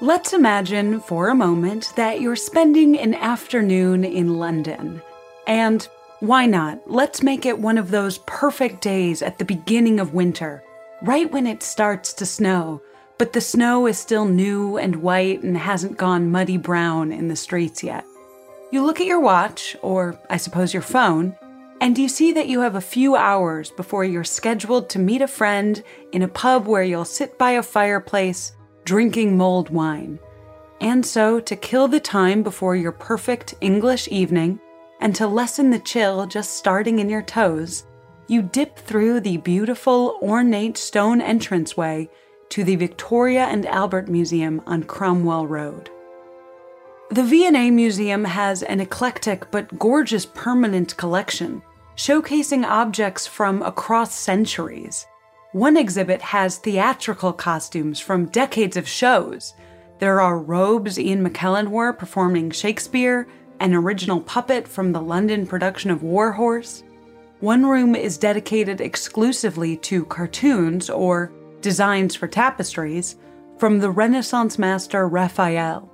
Let's imagine for a moment that you're spending an afternoon in London. And why not? Let's make it one of those perfect days at the beginning of winter, right when it starts to snow, but the snow is still new and white and hasn't gone muddy brown in the streets yet. You look at your watch, or I suppose your phone, and you see that you have a few hours before you're scheduled to meet a friend in a pub where you'll sit by a fireplace drinking mulled wine. And so, to kill the time before your perfect English evening, and to lessen the chill just starting in your toes, you dip through the beautiful, ornate stone entranceway to the Victoria and Albert Museum on Cromwell Road. The V&A Museum has an eclectic but gorgeous permanent collection, showcasing objects from across centuries. One exhibit has theatrical costumes from decades of shows. There are robes Ian McKellen wore performing Shakespeare, an original puppet from the London production of War Horse. One room is dedicated exclusively to cartoons or designs for tapestries from the Renaissance master Raphael.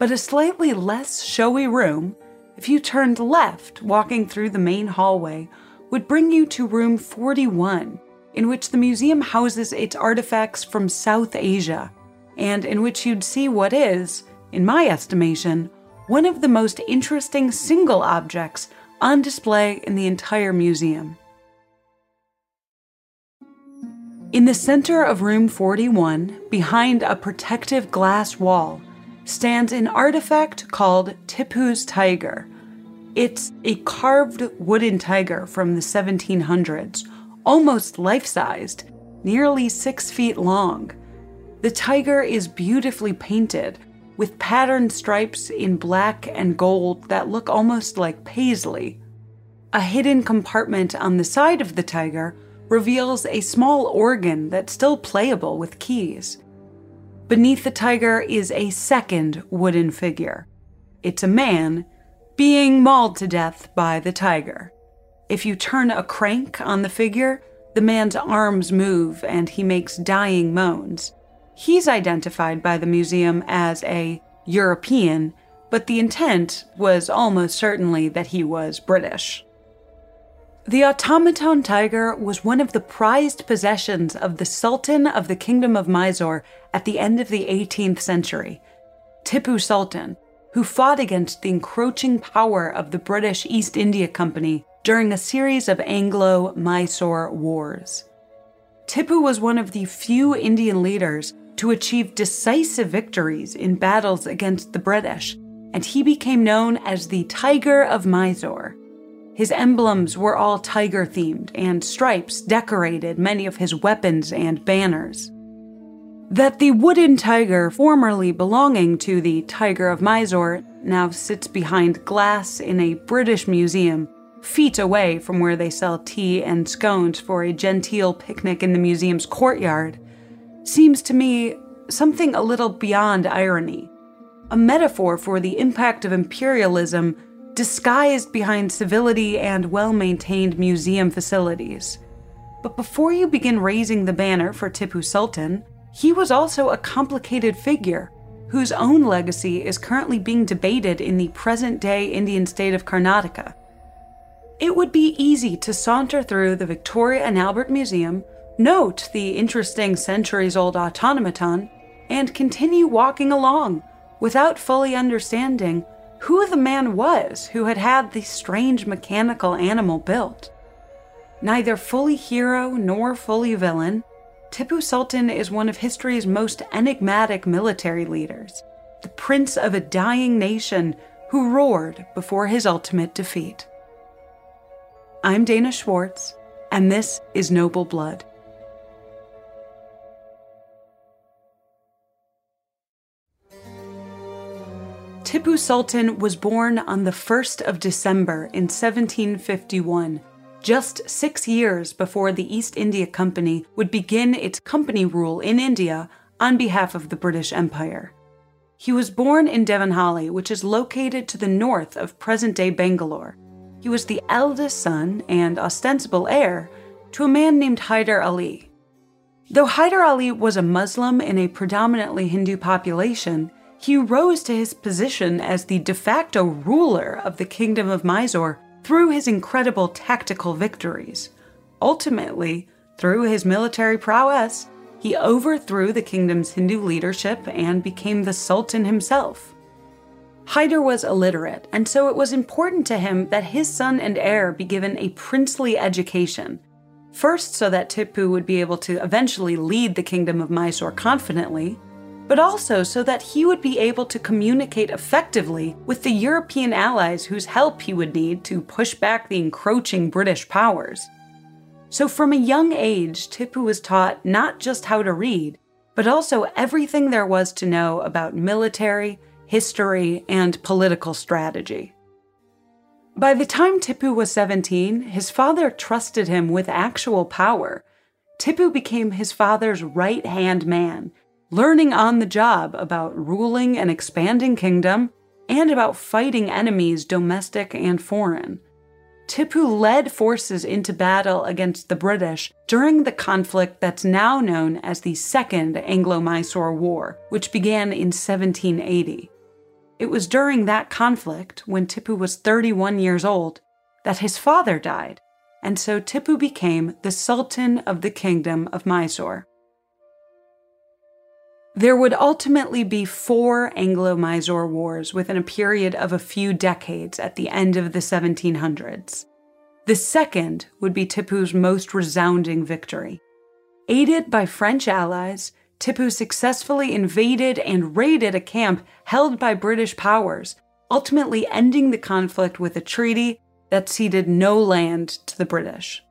But a slightly less showy room, if you turned left walking through the main hallway, would bring you to room 41 in which the museum houses its artifacts from South Asia, and in which you'd see what is, in my estimation, one of the most interesting single objects on display in the entire museum. In the center of room 41, behind a protective glass wall, stands an artifact called Tipu's tiger. It's a carved wooden tiger from the 1700s almost life sized, nearly six feet long. The tiger is beautifully painted, with patterned stripes in black and gold that look almost like paisley. A hidden compartment on the side of the tiger reveals a small organ that's still playable with keys. Beneath the tiger is a second wooden figure. It's a man being mauled to death by the tiger. If you turn a crank on the figure, the man's arms move and he makes dying moans. He's identified by the museum as a European, but the intent was almost certainly that he was British. The automaton tiger was one of the prized possessions of the Sultan of the Kingdom of Mysore at the end of the 18th century, Tipu Sultan, who fought against the encroaching power of the British East India Company during a series of Anglo Mysore wars. Tipu was one of the few Indian leaders to achieve decisive victories in battles against the British, and he became known as the Tiger of Mysore. His emblems were all tiger themed, and stripes decorated many of his weapons and banners. That the wooden tiger, formerly belonging to the Tiger of Mysore, now sits behind glass in a British museum feet away from where they sell tea and scones for a genteel picnic in the museum's courtyard, seems to me something a little beyond irony. A metaphor for the impact of imperialism disguised behind civility and well maintained museum facilities. But before you begin raising the banner for Tipu Sultan, he was also a complicated figure whose own legacy is currently being debated in the present day Indian state of Karnataka. It would be easy to saunter through the Victoria and Albert Museum, note the interesting centuries old automaton, and continue walking along without fully understanding who the man was who had had the strange mechanical animal built. Neither fully hero nor fully villain, Tipu Sultan is one of history's most enigmatic military leaders. the prince of a dying nation who roared before his ultimate defeat. I'm Dana Schwartz, and this is Noble Blood. Tipu Sultan was born on the 1st of December in 1751, just six years before the East India Company would begin its company rule in India on behalf of the British Empire. He was born in Devanahalli, which is located to the north of present day Bangalore. He was the eldest son and ostensible heir to a man named Hyder Ali. Though Hyder Ali was a Muslim in a predominantly Hindu population, he rose to his position as the de facto ruler of the Kingdom of Mysore through his incredible tactical victories. Ultimately, through his military prowess, he overthrew the kingdom's Hindu leadership and became the Sultan himself. Hyder was illiterate, and so it was important to him that his son and heir be given a princely education. First, so that Tipu would be able to eventually lead the kingdom of Mysore confidently, but also so that he would be able to communicate effectively with the European allies whose help he would need to push back the encroaching British powers. So, from a young age, Tipu was taught not just how to read, but also everything there was to know about military, history, and political strategy. By the time Tipu was 17, his father trusted him with actual power. Tipu became his father's right hand man learning on the job about ruling an expanding kingdom and about fighting enemies, domestic and foreign. Tipu led forces into battle against the British during the conflict that's now known as the Second Anglo Mysore War, which began in 1780. It was during that conflict, when Tipu was 31 years old, that his father died, and so Tipu became the Sultan of the Kingdom of Mysore. There would ultimately be four Anglo Mysore wars within a period of a few decades at the end of the 1700s. The second would be Tipu's most resounding victory. Aided by French allies, Tipu successfully invaded and raided a camp held by British powers, ultimately ending the conflict with a treaty that ceded no land to the British.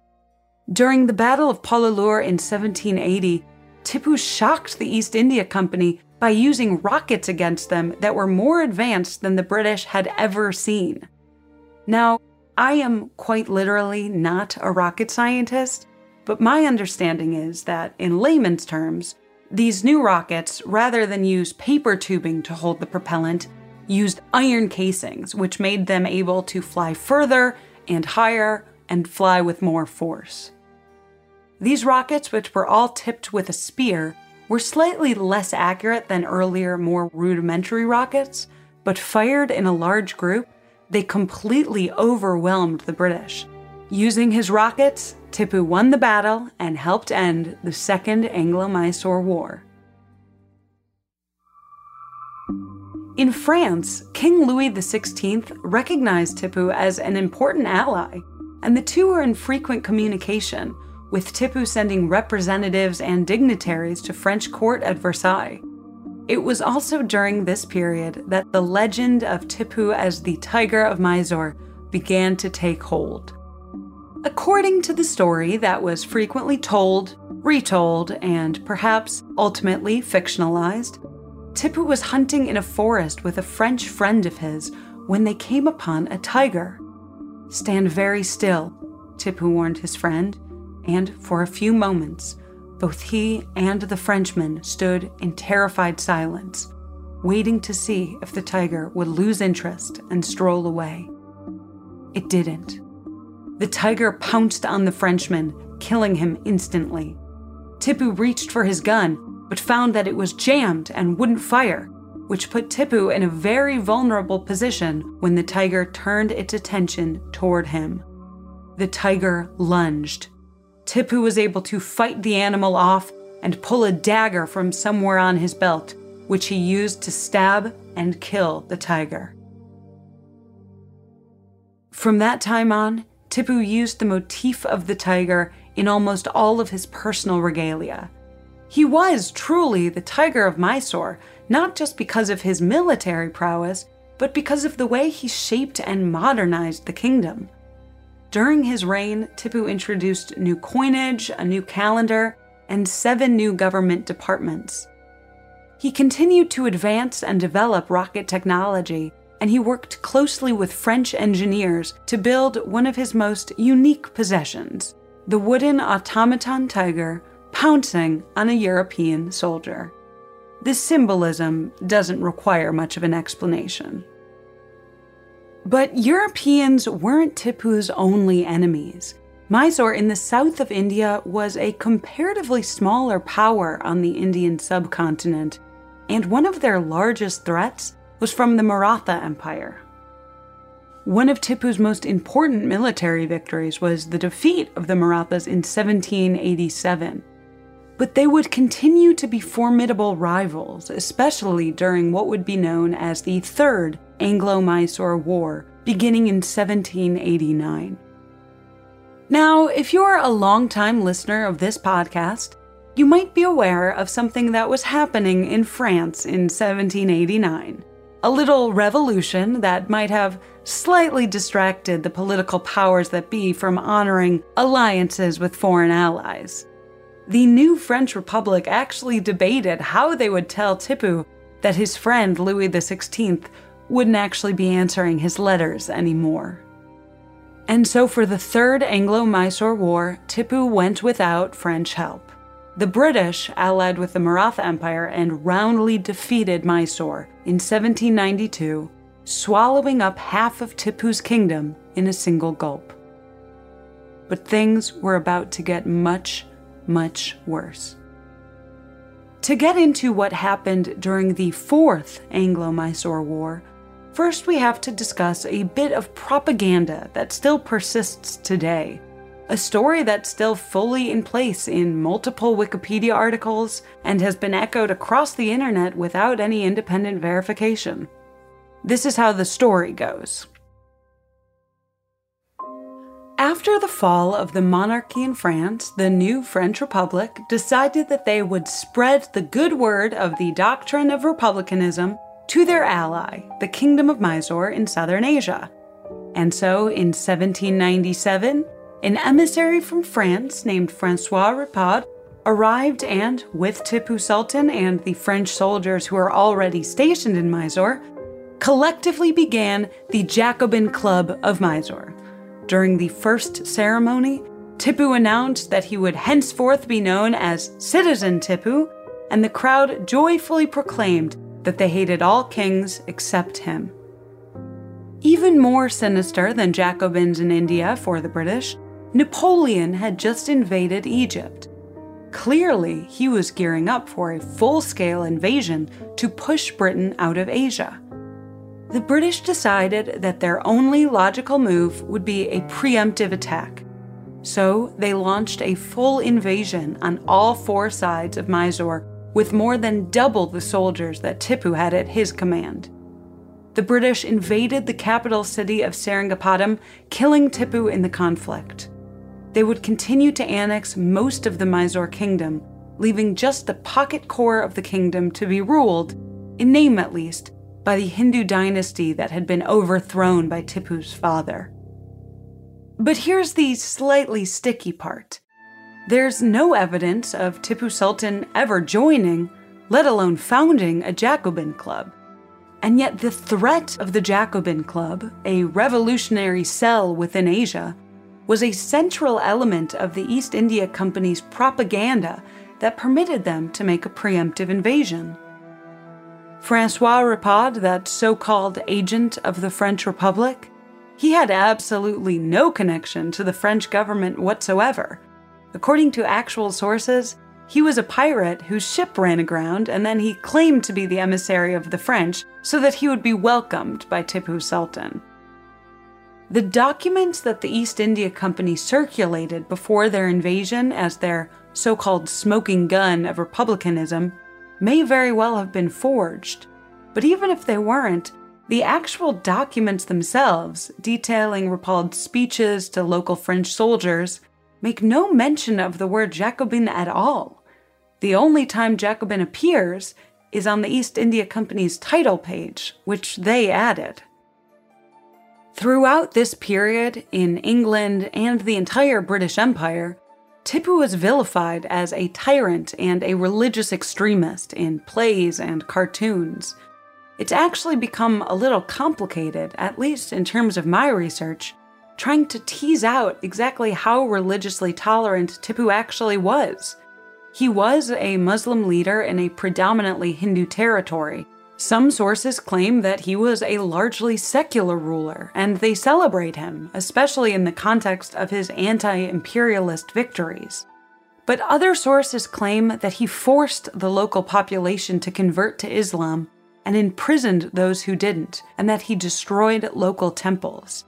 During the Battle of Pollilur in 1780, Tipu shocked the East India Company by using rockets against them that were more advanced than the British had ever seen. Now, I am quite literally not a rocket scientist, but my understanding is that, in layman's terms, these new rockets, rather than use paper tubing to hold the propellant, used iron casings, which made them able to fly further and higher and fly with more force. These rockets, which were all tipped with a spear, were slightly less accurate than earlier, more rudimentary rockets, but fired in a large group, they completely overwhelmed the British. Using his rockets, Tipu won the battle and helped end the Second Anglo Mysore War. In France, King Louis XVI recognized Tipu as an important ally, and the two were in frequent communication, with Tipu sending representatives and dignitaries to French court at Versailles. It was also during this period that the legend of Tipu as the Tiger of Mysore began to take hold. According to the story that was frequently told, retold, and perhaps ultimately fictionalized, Tipu was hunting in a forest with a French friend of his when they came upon a tiger. Stand very still, Tipu warned his friend and for a few moments, both he and the Frenchman stood in terrified silence, waiting to see if the tiger would lose interest and stroll away. It didn't. The tiger pounced on the Frenchman, killing him instantly. Tipu reached for his gun, but found that it was jammed and wouldn't fire, which put Tipu in a very vulnerable position when the tiger turned its attention toward him. The tiger lunged, Tipu was able to fight the animal off and pull a dagger from somewhere on his belt, which he used to stab and kill the tiger. From that time on, Tipu used the motif of the tiger in almost all of his personal regalia. He was truly the Tiger of Mysore, not just because of his military prowess, but because of the way he shaped and modernized the kingdom. During his reign, Tipu introduced new coinage, a new calendar, and seven new government departments. He continued to advance and develop rocket technology, and he worked closely with French engineers to build one of his most unique possessions the wooden automaton tiger pouncing on a European soldier. This symbolism doesn't require much of an explanation. But Europeans weren't Tipu's only enemies. Mysore in the south of India was a comparatively smaller power on the Indian subcontinent, and one of their largest threats was from the Maratha Empire. One of Tipu's most important military victories was the defeat of the Marathas in 1787. But they would continue to be formidable rivals, especially during what would be known as the Third Anglo Mysore War, beginning in 1789. Now, if you're a longtime listener of this podcast, you might be aware of something that was happening in France in 1789. A little revolution that might have slightly distracted the political powers that be from honoring alliances with foreign allies. The new French Republic actually debated how they would tell Tipu that his friend Louis XVI wouldn't actually be answering his letters anymore. And so, for the Third Anglo Mysore War, Tipu went without French help. The British allied with the Maratha Empire and roundly defeated Mysore in 1792, swallowing up half of Tipu's kingdom in a single gulp. But things were about to get much, much worse. To get into what happened during the Fourth Anglo Mysore War, first we have to discuss a bit of propaganda that still persists today a story that's still fully in place in multiple Wikipedia articles and has been echoed across the internet without any independent verification. This is how the story goes. After the fall of the monarchy in France, the new French Republic decided that they would spread the good word of the doctrine of republicanism to their ally, the Kingdom of Mysore in southern Asia. And so in 1797, an emissary from France named Francois Ripaud arrived and, with Tipu Sultan and the French soldiers who were already stationed in Mysore, collectively began the Jacobin Club of Mysore. During the first ceremony, Tipu announced that he would henceforth be known as Citizen Tipu, and the crowd joyfully proclaimed that they hated all kings except him. Even more sinister than Jacobins in India for the British Napoleon had just invaded Egypt. Clearly, he was gearing up for a full scale invasion to push Britain out of Asia. The British decided that their only logical move would be a preemptive attack. So they launched a full invasion on all four sides of Mysore with more than double the soldiers that Tipu had at his command. The British invaded the capital city of Seringapatam, killing Tipu in the conflict they would continue to annex most of the Mysore kingdom, leaving just the pocket core of the kingdom to be ruled, in name at least, by the Hindu dynasty that had been overthrown by Tipu's father. But here's the slightly sticky part. There's no evidence of Tipu Sultan ever joining, let alone founding, a Jacobin club. And yet, the threat of the Jacobin Club, a revolutionary cell within Asia, was a central element of the East India Company's propaganda that permitted them to make a preemptive invasion. Francois Ripaud, that so called agent of the French Republic, he had absolutely no connection to the French government whatsoever. According to actual sources, he was a pirate whose ship ran aground and then he claimed to be the emissary of the French so that he would be welcomed by Tipu Sultan. The documents that the East India Company circulated before their invasion as their so called smoking gun of republicanism may very well have been forged. But even if they weren't, the actual documents themselves, detailing Ripaud's speeches to local French soldiers, make no mention of the word Jacobin at all. The only time Jacobin appears is on the East India Company's title page, which they added. Throughout this period in England and the entire British Empire, Tipu was vilified as a tyrant and a religious extremist in plays and cartoons. It's actually become a little complicated, at least in terms of my research, trying to tease out exactly how religiously tolerant Tipu actually was. He was a Muslim leader in a predominantly Hindu territory. Some sources claim that he was a largely secular ruler, and they celebrate him, especially in the context of his anti imperialist victories. But other sources claim that he forced the local population to convert to Islam and imprisoned those who didn't, and that he destroyed local temples.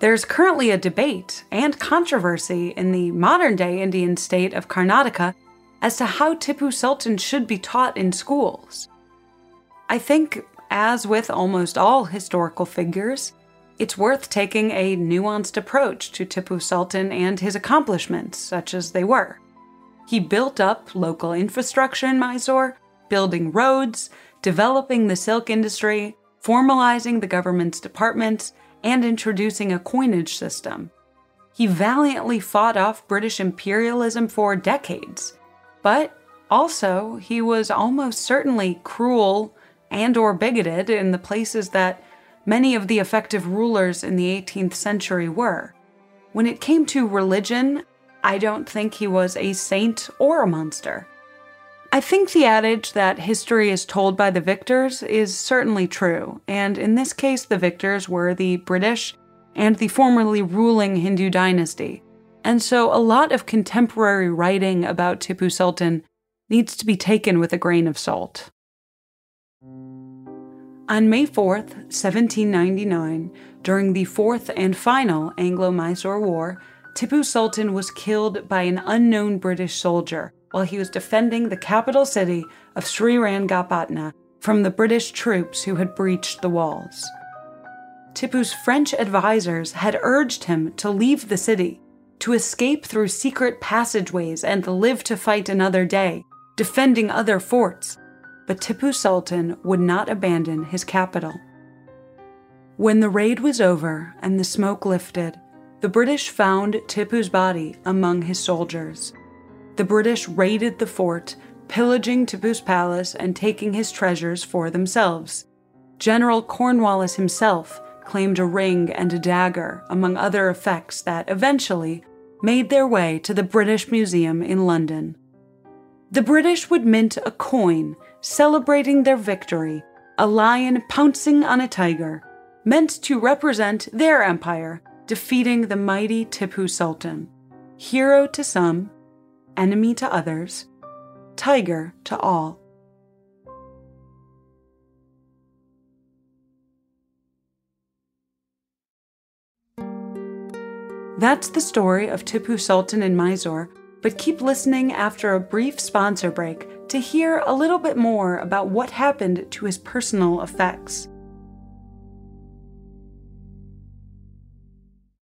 There's currently a debate and controversy in the modern day Indian state of Karnataka as to how Tipu Sultan should be taught in schools. I think, as with almost all historical figures, it's worth taking a nuanced approach to Tipu Sultan and his accomplishments, such as they were. He built up local infrastructure in Mysore, building roads, developing the silk industry, formalizing the government's departments, and introducing a coinage system. He valiantly fought off British imperialism for decades, but also he was almost certainly cruel and or bigoted in the places that many of the effective rulers in the 18th century were. When it came to religion, I don't think he was a saint or a monster. I think the adage that history is told by the victors is certainly true, and in this case, the victors were the British and the formerly ruling Hindu dynasty. And so a lot of contemporary writing about Tipu Sultan needs to be taken with a grain of salt. On May 4, 1799, during the fourth and final Anglo Mysore War, Tipu Sultan was killed by an unknown British soldier while he was defending the capital city of Srirangapatna from the British troops who had breached the walls. Tipu's French advisers had urged him to leave the city, to escape through secret passageways and live to fight another day, defending other forts, but Tipu Sultan would not abandon his capital. When the raid was over and the smoke lifted, the British found Tipu's body among his soldiers the British raided the fort, pillaging Tipu's palace and taking his treasures for themselves. General Cornwallis himself claimed a ring and a dagger, among other effects that eventually made their way to the British Museum in London. The British would mint a coin celebrating their victory, a lion pouncing on a tiger, meant to represent their empire defeating the mighty Tipu Sultan. Hero to some, enemy to others, tiger to all. That's the story of Tipu Sultan in Mysore, but keep listening after a brief sponsor break to hear a little bit more about what happened to his personal effects.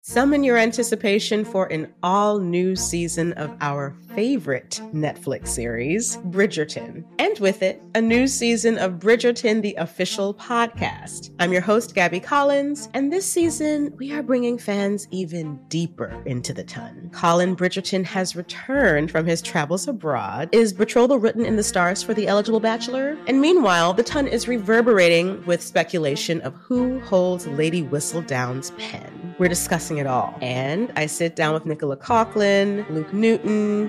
Summon your anticipation for an all new season of our favorite Netflix series, Bridgerton, and with it, a new season of Bridgerton, the official podcast. I'm your host, Gabby Collins, and this season, we are bringing fans even deeper into the ton. Colin Bridgerton has returned from his travels abroad. Is betrothal written in the stars for the eligible bachelor? And meanwhile, the ton is reverberating with speculation of who holds Lady Whistledown's pen. We're discussing it all. And I sit down with Nicola Coughlan, Luke Newton,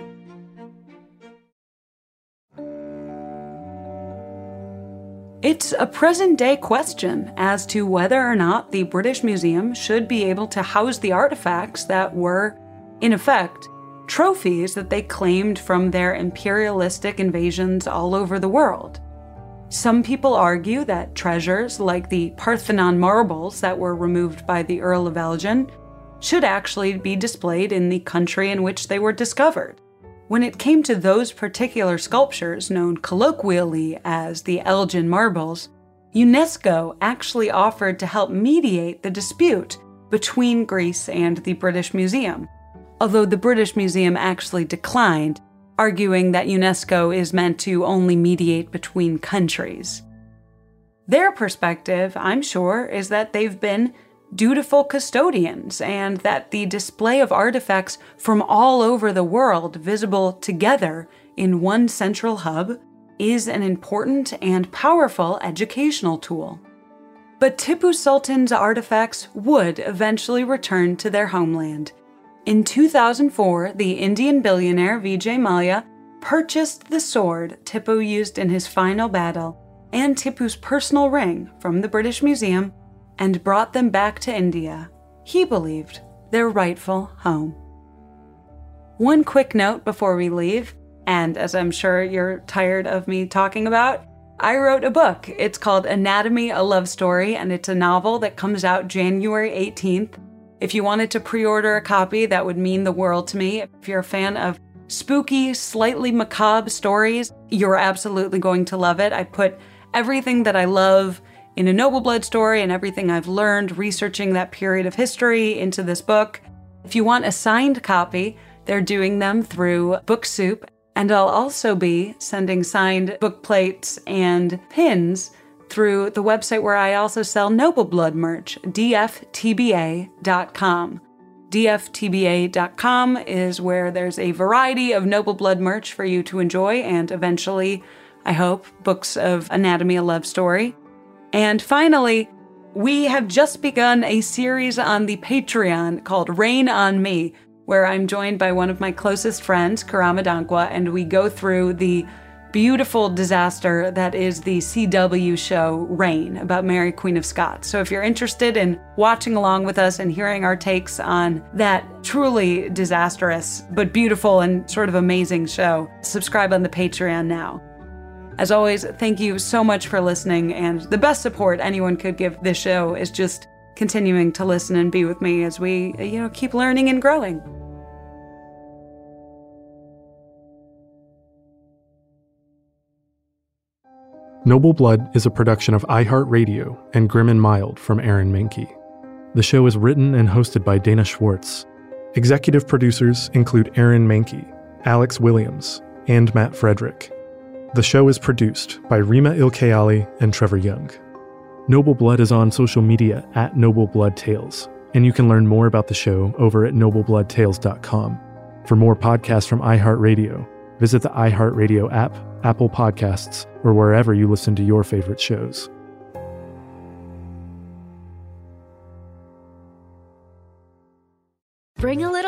It's a present day question as to whether or not the British Museum should be able to house the artifacts that were, in effect, trophies that they claimed from their imperialistic invasions all over the world. Some people argue that treasures like the Parthenon marbles that were removed by the Earl of Elgin should actually be displayed in the country in which they were discovered. When it came to those particular sculptures, known colloquially as the Elgin marbles, UNESCO actually offered to help mediate the dispute between Greece and the British Museum, although the British Museum actually declined arguing that UNESCO is meant to only mediate between countries. Their perspective, I'm sure, is that they've been dutiful custodians and that the display of artifacts from all over the world visible together in one central hub is an important and powerful educational tool. But Tipu Sultan's artifacts would eventually return to their homeland in 2004, the Indian billionaire Vijay Mallya purchased the sword Tipu used in his final battle and Tipu's personal ring from the British Museum and brought them back to India. He believed their rightful home. One quick note before we leave, and as I'm sure you're tired of me talking about, I wrote a book. It's called Anatomy a Love Story, and it's a novel that comes out January 18th. If you wanted to pre order a copy, that would mean the world to me. If you're a fan of spooky, slightly macabre stories, you're absolutely going to love it. I put everything that I love in a Noble Blood story and everything I've learned researching that period of history into this book. If you want a signed copy, they're doing them through Book Soup, and I'll also be sending signed book plates and pins through the website where I also sell Noble Blood merch, dftba.com. dftba.com is where there's a variety of Noble Blood merch for you to enjoy and eventually, I hope, books of Anatomy a Love Story. And finally, we have just begun a series on the Patreon called Reign on Me, where I'm joined by one of my closest friends, Karama Dankwa, and we go through the beautiful disaster that is the CW show Reign about Mary, Queen of Scots. So if you're interested in watching along with us and hearing our takes on that truly disastrous but beautiful and sort of amazing show, subscribe on the Patreon now. As always, thank you so much for listening, and the best support anyone could give this show is just continuing to listen and be with me as we, you know, keep learning and growing. Noble Blood is a production of iHeartRadio and Grim and Mild from Aaron Mahnke. The show is written and hosted by Dana Schwartz. Executive producers include Aaron Mahnke, Alex Williams, and Matt Frederick. The show is produced by Rima Ilkayali and Trevor Young. Noble Blood is on social media at Noble Blood Tales, and you can learn more about the show over at noblebloodtales.com. For more podcasts from iHeartRadio, visit the iHeartRadio app, Apple Podcasts, or wherever you listen to your favorite shows. Bring a